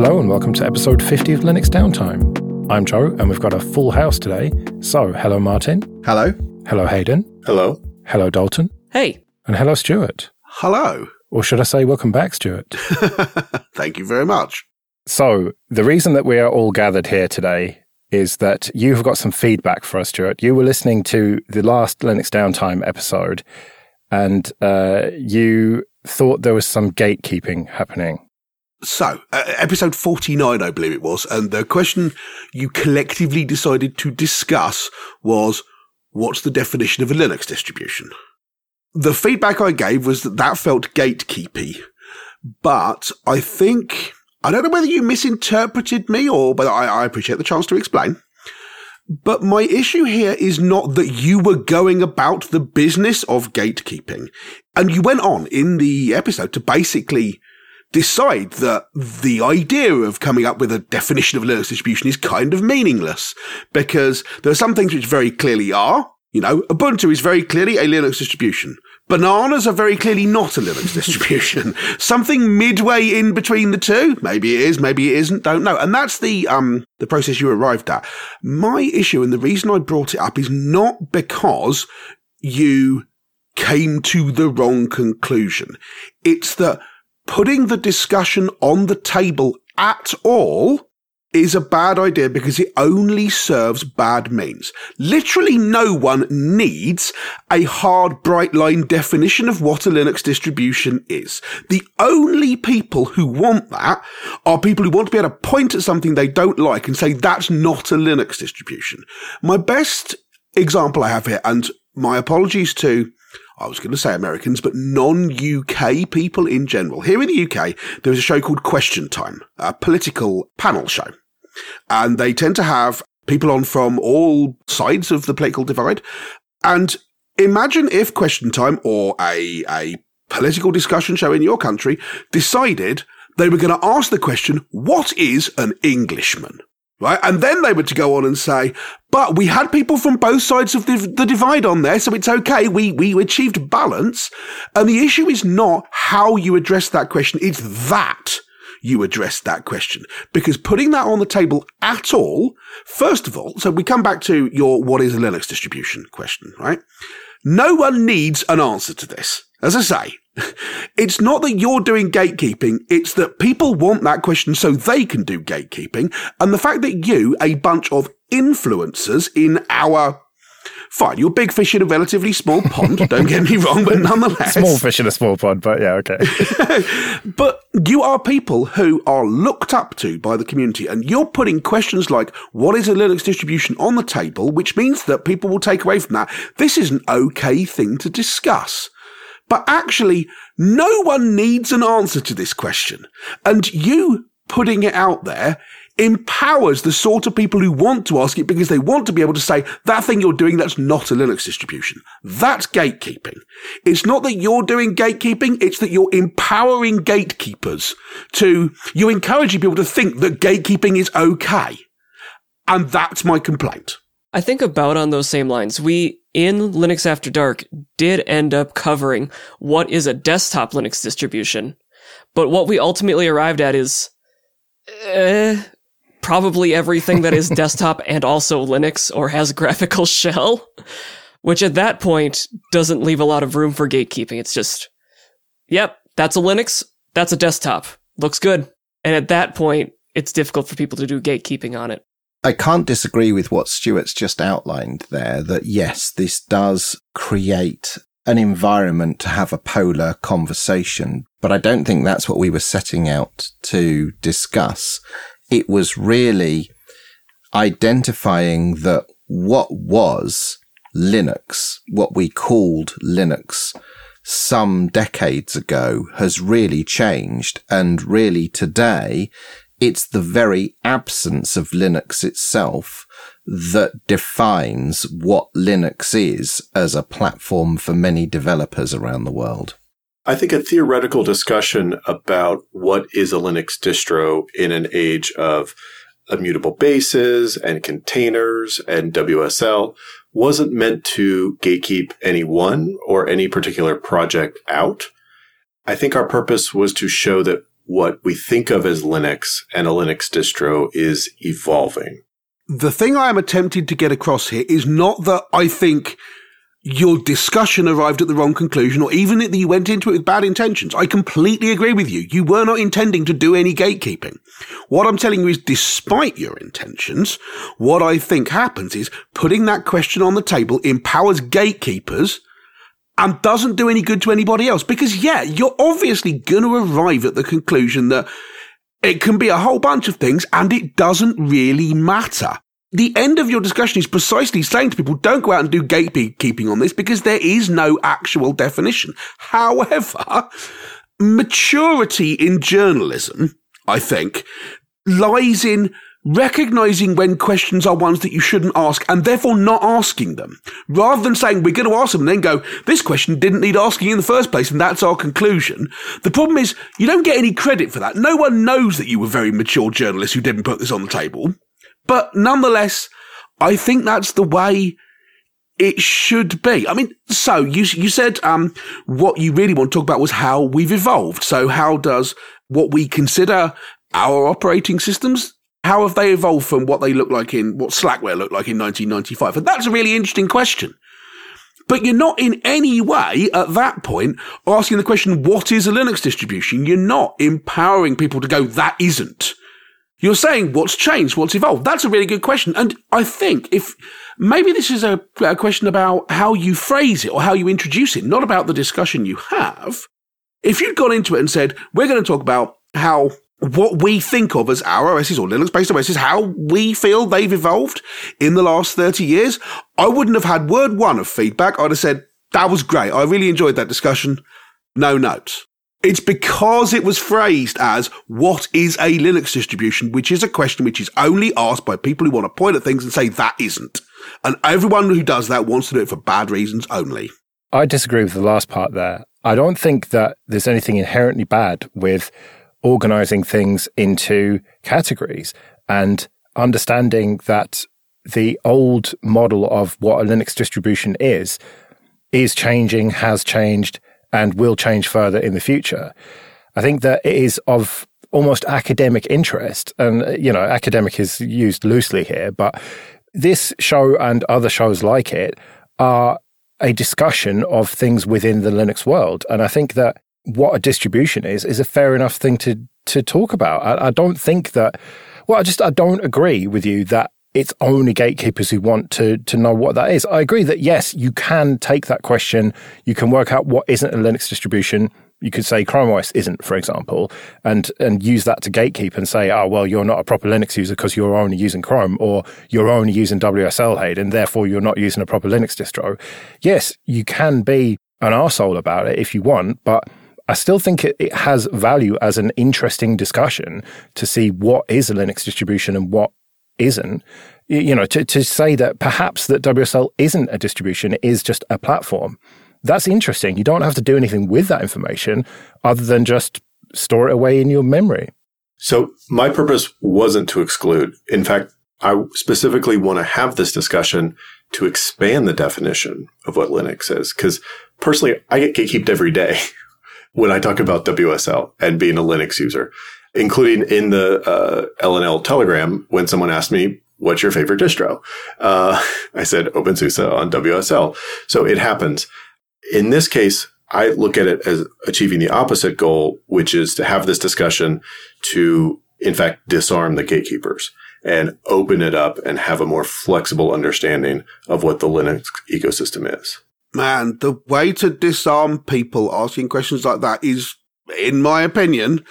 Hello and welcome to episode 50 of Linux Downtime. I'm Joe and we've got a full house today. So, hello Martin. Hello. Hello Hayden. Hello. Hello Dalton. Hey. And hello Stuart. Hello. Or should I say welcome back, Stuart? Thank you very much. So, the reason that we are all gathered here today is that you have got some feedback for us, Stuart. You were listening to the last Linux Downtime episode and uh, you thought there was some gatekeeping happening. So, uh, episode 49, I believe it was, and the question you collectively decided to discuss was what's the definition of a Linux distribution? The feedback I gave was that that felt gatekeepy, but I think, I don't know whether you misinterpreted me or, but I, I appreciate the chance to explain. But my issue here is not that you were going about the business of gatekeeping. And you went on in the episode to basically decide that the idea of coming up with a definition of Linux distribution is kind of meaningless because there are some things which very clearly are. You know, Ubuntu is very clearly a Linux distribution. Bananas are very clearly not a Linux distribution. Something midway in between the two. Maybe it is, maybe it isn't, don't know. And that's the, um, the process you arrived at. My issue and the reason I brought it up is not because you came to the wrong conclusion. It's that putting the discussion on the table at all is a bad idea because it only serves bad means. Literally no one needs a hard, bright line definition of what a Linux distribution is. The only people who want that are people who want to be able to point at something they don't like and say that's not a Linux distribution. My best example I have here, and my apologies to I was going to say Americans, but non-UK people in general. Here in the UK, there is a show called Question Time, a political panel show. And they tend to have people on from all sides of the political divide. And imagine if Question Time or a, a political discussion show in your country decided they were going to ask the question, what is an Englishman? Right? And then they were to go on and say, but we had people from both sides of the, the, divide on there, so it's okay. We, we achieved balance. And the issue is not how you address that question. It's that you address that question. Because putting that on the table at all, first of all, so we come back to your what is a Linux distribution question, right? No one needs an answer to this. As I say, it's not that you're doing gatekeeping, it's that people want that question so they can do gatekeeping. And the fact that you, a bunch of influencers in our Fine, you're big fish in a relatively small pond. Don't get me wrong, but nonetheless. Small fish in a small pond, but yeah, okay. but you are people who are looked up to by the community, and you're putting questions like, what is a Linux distribution on the table, which means that people will take away from that. This is an okay thing to discuss. But actually, no one needs an answer to this question. And you putting it out there empowers the sort of people who want to ask it because they want to be able to say, that thing you're doing, that's not a Linux distribution. That's gatekeeping. It's not that you're doing gatekeeping, it's that you're empowering gatekeepers to, you're encouraging people to think that gatekeeping is okay. And that's my complaint. I think about on those same lines. We, in Linux After Dark, did end up covering what is a desktop Linux distribution. But what we ultimately arrived at is, eh, probably everything that is desktop and also Linux or has graphical shell, which at that point doesn't leave a lot of room for gatekeeping. It's just, yep, that's a Linux, that's a desktop. Looks good. And at that point, it's difficult for people to do gatekeeping on it. I can't disagree with what Stuart's just outlined there that yes, this does create an environment to have a polar conversation, but I don't think that's what we were setting out to discuss. It was really identifying that what was Linux, what we called Linux some decades ago has really changed. And really today it's the very absence of Linux itself that defines what Linux is as a platform for many developers around the world. I think a theoretical discussion about what is a Linux distro in an age of immutable bases and containers and WSL wasn't meant to gatekeep any one or any particular project out. I think our purpose was to show that what we think of as Linux and a Linux distro is evolving. The thing I am attempting to get across here is not that I think your discussion arrived at the wrong conclusion or even that you went into it with bad intentions. I completely agree with you. You were not intending to do any gatekeeping. What I'm telling you is despite your intentions, what I think happens is putting that question on the table empowers gatekeepers and doesn't do any good to anybody else. Because yeah, you're obviously going to arrive at the conclusion that it can be a whole bunch of things and it doesn't really matter the end of your discussion is precisely saying to people, don't go out and do gatekeeping on this because there is no actual definition. However, maturity in journalism, I think, lies in recognizing when questions are ones that you shouldn't ask and therefore not asking them rather than saying we're going to ask them and then go this question didn't need asking in the first place and that's our conclusion the problem is you don't get any credit for that no one knows that you were very mature journalists who didn't put this on the table but nonetheless, I think that's the way it should be. I mean, so you you said um, what you really want to talk about was how we've evolved. So how does what we consider our operating systems how have they evolved from what they look like in what Slackware looked like in 1995? And that's a really interesting question. But you're not in any way at that point asking the question, what is a Linux distribution? You're not empowering people to go, that isn't. You're saying what's changed, what's evolved. That's a really good question. And I think if maybe this is a, a, question about how you phrase it or how you introduce it, not about the discussion you have. If you'd gone into it and said, we're going to talk about how what we think of as our OSs or Linux based OSs, how we feel they've evolved in the last 30 years, I wouldn't have had word one of feedback. I'd have said, that was great. I really enjoyed that discussion. No notes. It's because it was phrased as what is a Linux distribution, which is a question which is only asked by people who want to point at things and say that isn't. And everyone who does that wants to do it for bad reasons only. I disagree with the last part there. I don't think that there's anything inherently bad with organizing things into categories and understanding that the old model of what a Linux distribution is is changing, has changed, and will change further in the future. I think that it is of almost academic interest, and you know, academic is used loosely here, but this show and other shows like it are a discussion of things within the Linux world. And I think that what a distribution is is a fair enough thing to to talk about. I, I don't think that. Well, I just I don't agree with you that it's only gatekeepers who want to to know what that is. I agree that yes, you can take that question, you can work out what isn't a Linux distribution. You could say Chrome OS isn't, for example, and and use that to gatekeep and say, oh well, you're not a proper Linux user because you're only using Chrome, or you're only using WSL Hayden, and therefore you're not using a proper Linux distro. Yes, you can be an arsehole about it if you want, but I still think it, it has value as an interesting discussion to see what is a Linux distribution and what isn't, you know, to, to say that perhaps that WSL isn't a distribution, it is just a platform. That's interesting. You don't have to do anything with that information other than just store it away in your memory. So my purpose wasn't to exclude. In fact, I specifically want to have this discussion to expand the definition of what Linux is. Because personally, I get gatekeeped every day when I talk about WSL and being a Linux user including in the uh, LNL Telegram when someone asked me, "What's your favorite distro?" Uh, I said OpenSUSE on WSL. So it happens. In this case, I look at it as achieving the opposite goal, which is to have this discussion to, in fact, disarm the gatekeepers and open it up and have a more flexible understanding of what the Linux ecosystem is. Man, the way to disarm people asking questions like that is, in my opinion,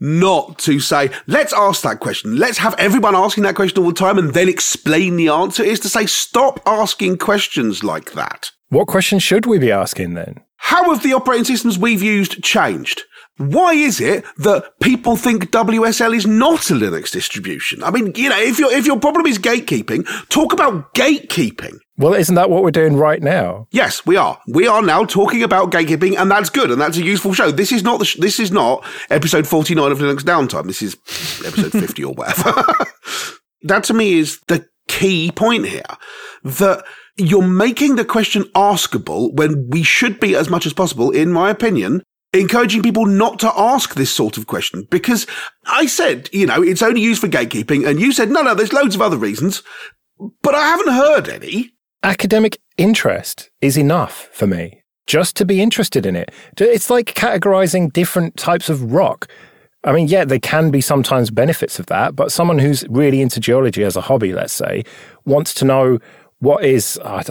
not to say, let's ask that question. Let's have everyone asking that question all the time and then explain the answer is to say, stop asking questions like that. What questions should we be asking then? How have the operating systems we've used changed? Why is it that people think WSL is not a Linux distribution? I mean, you know, if your if your problem is gatekeeping, talk about gatekeeping. Well, isn't that what we're doing right now? Yes, we are. We are now talking about gatekeeping, and that's good, and that's a useful show. This is not the sh- this is not episode forty nine of Linux Downtime. This is episode fifty or whatever. that to me is the key point here. That you're making the question askable when we should be, as much as possible, in my opinion, encouraging people not to ask this sort of question because I said, you know, it's only used for gatekeeping. And you said, no, no, there's loads of other reasons, but I haven't heard any. Academic interest is enough for me just to be interested in it. It's like categorizing different types of rock. I mean, yeah, there can be sometimes benefits of that, but someone who's really into geology as a hobby, let's say, wants to know what is, I,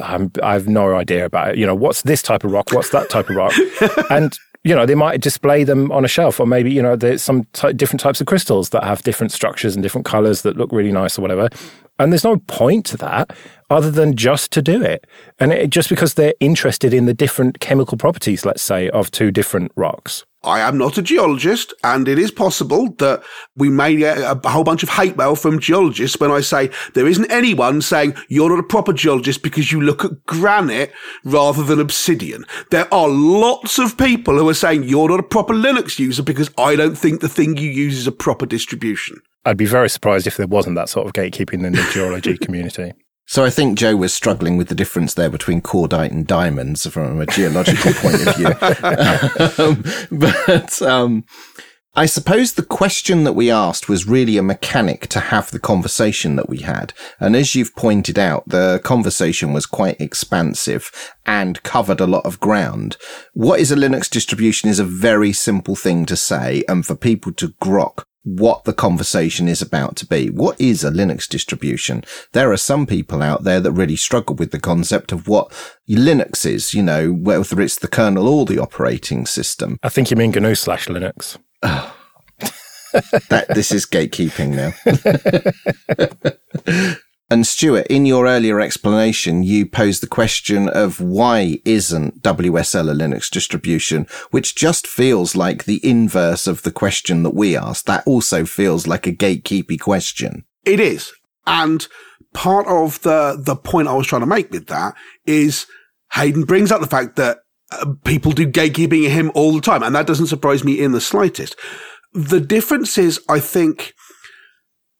I have no idea about it. You know, what's this type of rock? What's that type of rock? and you know, they might display them on a shelf, or maybe, you know, there's some t- different types of crystals that have different structures and different colors that look really nice or whatever. And there's no point to that other than just to do it. And it, just because they're interested in the different chemical properties, let's say, of two different rocks. I am not a geologist, and it is possible that we may get a whole bunch of hate mail from geologists when I say there isn't anyone saying you're not a proper geologist because you look at granite rather than obsidian. There are lots of people who are saying you're not a proper Linux user because I don't think the thing you use is a proper distribution. I'd be very surprised if there wasn't that sort of gatekeeping in the geology community. So I think Joe was struggling with the difference there between cordite and diamonds from a geological point of view. um, but um, I suppose the question that we asked was really a mechanic to have the conversation that we had. And as you've pointed out, the conversation was quite expansive and covered a lot of ground. What is a Linux distribution is a very simple thing to say and for people to grok what the conversation is about to be. What is a Linux distribution? There are some people out there that really struggle with the concept of what Linux is, you know, whether it's the kernel or the operating system. I think you mean GNU slash Linux. that this is gatekeeping now. And Stuart, in your earlier explanation, you posed the question of why isn't WSL a Linux distribution, which just feels like the inverse of the question that we asked. That also feels like a gatekeepy question. It is. And part of the, the point I was trying to make with that is Hayden brings up the fact that uh, people do gatekeeping at him all the time. And that doesn't surprise me in the slightest. The difference is, I think,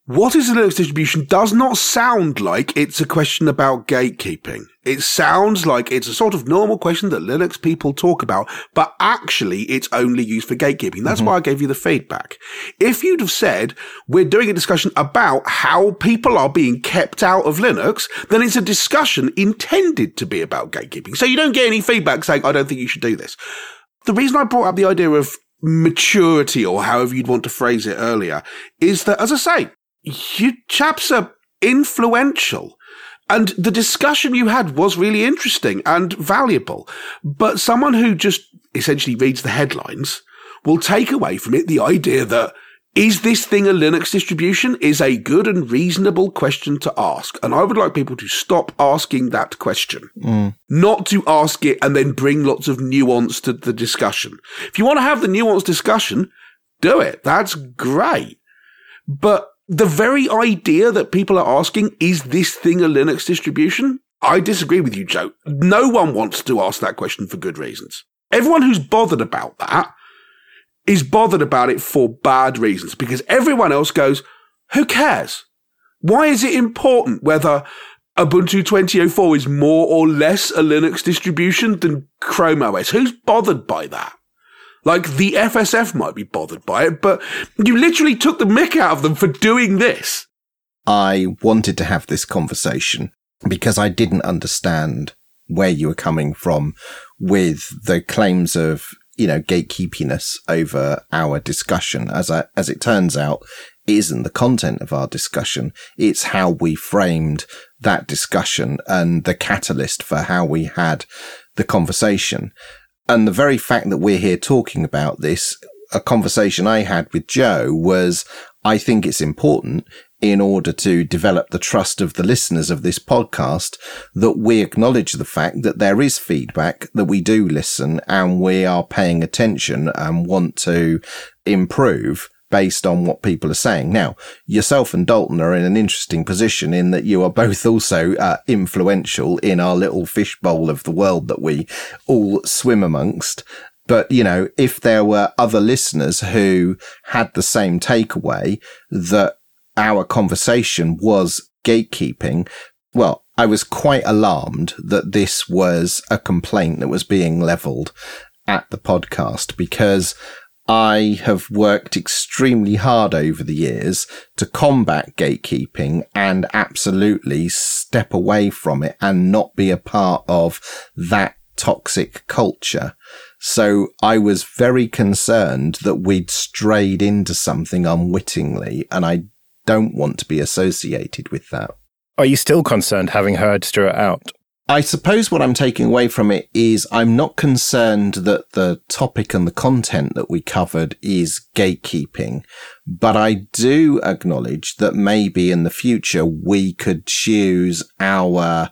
what is a Linux distribution does not sound like it's a question about gatekeeping. It sounds like it's a sort of normal question that Linux people talk about, but actually it's only used for gatekeeping. That's mm-hmm. why I gave you the feedback. If you'd have said, we're doing a discussion about how people are being kept out of Linux, then it's a discussion intended to be about gatekeeping. So you don't get any feedback saying, I don't think you should do this. The reason I brought up the idea of maturity or however you'd want to phrase it earlier is that, as I say, you chaps are influential. And the discussion you had was really interesting and valuable. But someone who just essentially reads the headlines will take away from it the idea that is this thing a Linux distribution is a good and reasonable question to ask. And I would like people to stop asking that question, mm. not to ask it and then bring lots of nuance to the discussion. If you want to have the nuanced discussion, do it. That's great. But the very idea that people are asking, is this thing a Linux distribution? I disagree with you, Joe. No one wants to ask that question for good reasons. Everyone who's bothered about that is bothered about it for bad reasons because everyone else goes, who cares? Why is it important whether Ubuntu 2004 is more or less a Linux distribution than Chrome OS? Who's bothered by that? Like the FSF might be bothered by it, but you literally took the mick out of them for doing this. I wanted to have this conversation because I didn't understand where you were coming from with the claims of, you know, gatekeepiness over our discussion. As I, as it turns out, is isn't the content of our discussion. It's how we framed that discussion and the catalyst for how we had the conversation. And the very fact that we're here talking about this, a conversation I had with Joe was, I think it's important in order to develop the trust of the listeners of this podcast that we acknowledge the fact that there is feedback, that we do listen and we are paying attention and want to improve based on what people are saying. Now, yourself and Dalton are in an interesting position in that you are both also uh, influential in our little fishbowl of the world that we all swim amongst. But, you know, if there were other listeners who had the same takeaway that our conversation was gatekeeping, well, I was quite alarmed that this was a complaint that was being leveled at the podcast because I have worked extremely hard over the years to combat gatekeeping and absolutely step away from it and not be a part of that toxic culture. So I was very concerned that we'd strayed into something unwittingly and I don't want to be associated with that. Are you still concerned having heard Stuart out? I suppose what I'm taking away from it is I'm not concerned that the topic and the content that we covered is gatekeeping, but I do acknowledge that maybe in the future we could choose our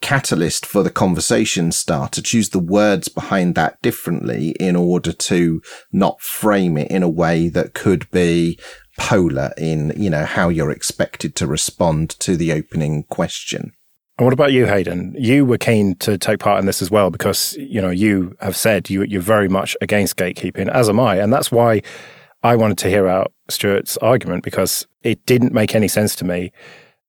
catalyst for the conversation starter, choose the words behind that differently in order to not frame it in a way that could be polar in, you know, how you're expected to respond to the opening question. And what about you, Hayden? You were keen to take part in this as well because you know you have said you, you're very much against gatekeeping, as am I, and that's why I wanted to hear out Stuart's argument because it didn't make any sense to me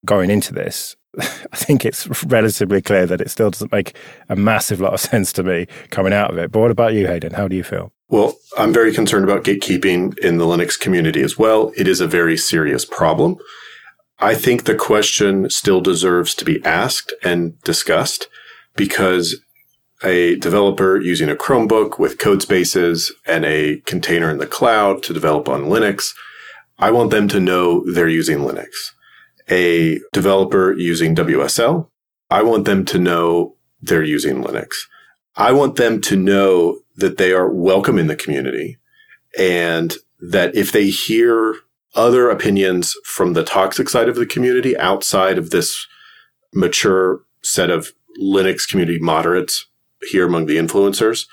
going into this. I think it's relatively clear that it still doesn't make a massive lot of sense to me coming out of it. But what about you, Hayden? How do you feel? Well, I'm very concerned about gatekeeping in the Linux community as well. It is a very serious problem. I think the question still deserves to be asked and discussed because a developer using a Chromebook with code spaces and a container in the cloud to develop on Linux, I want them to know they're using Linux. A developer using WSL, I want them to know they're using Linux. I want them to know that they are welcome in the community and that if they hear other opinions from the toxic side of the community outside of this mature set of Linux community moderates hear among the influencers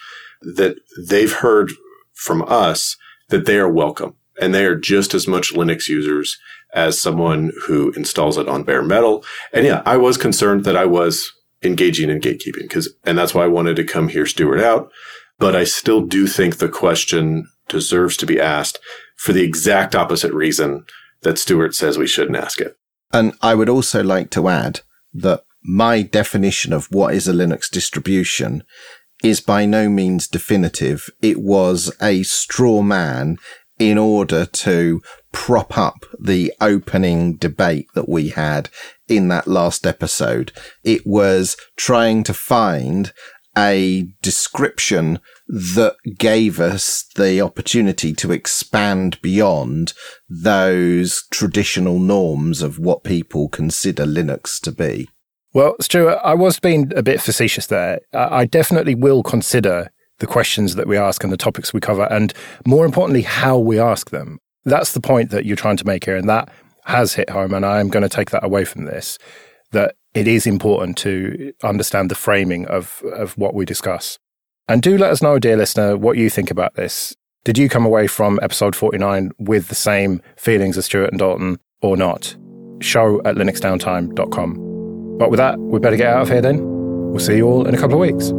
that they've heard from us that they are welcome and they are just as much Linux users as someone who installs it on bare metal. And yeah, I was concerned that I was engaging in gatekeeping because, and that's why I wanted to come here, Stuart out. But I still do think the question deserves to be asked for the exact opposite reason that Stuart says we shouldn't ask it. And I would also like to add that my definition of what is a Linux distribution is by no means definitive. It was a straw man in order to prop up the opening debate that we had in that last episode. It was trying to find a description that gave us the opportunity to expand beyond those traditional norms of what people consider Linux to be. Well, Stuart, I was being a bit facetious there. I definitely will consider the questions that we ask and the topics we cover, and more importantly, how we ask them. That's the point that you're trying to make here, and that has hit home. And I am going to take that away from this that it is important to understand the framing of, of what we discuss. And do let us know, dear listener, what you think about this. Did you come away from episode 49 with the same feelings as Stuart and Dalton or not? Show at linuxdowntime.com. But with that, we better get out of here then. We'll see you all in a couple of weeks.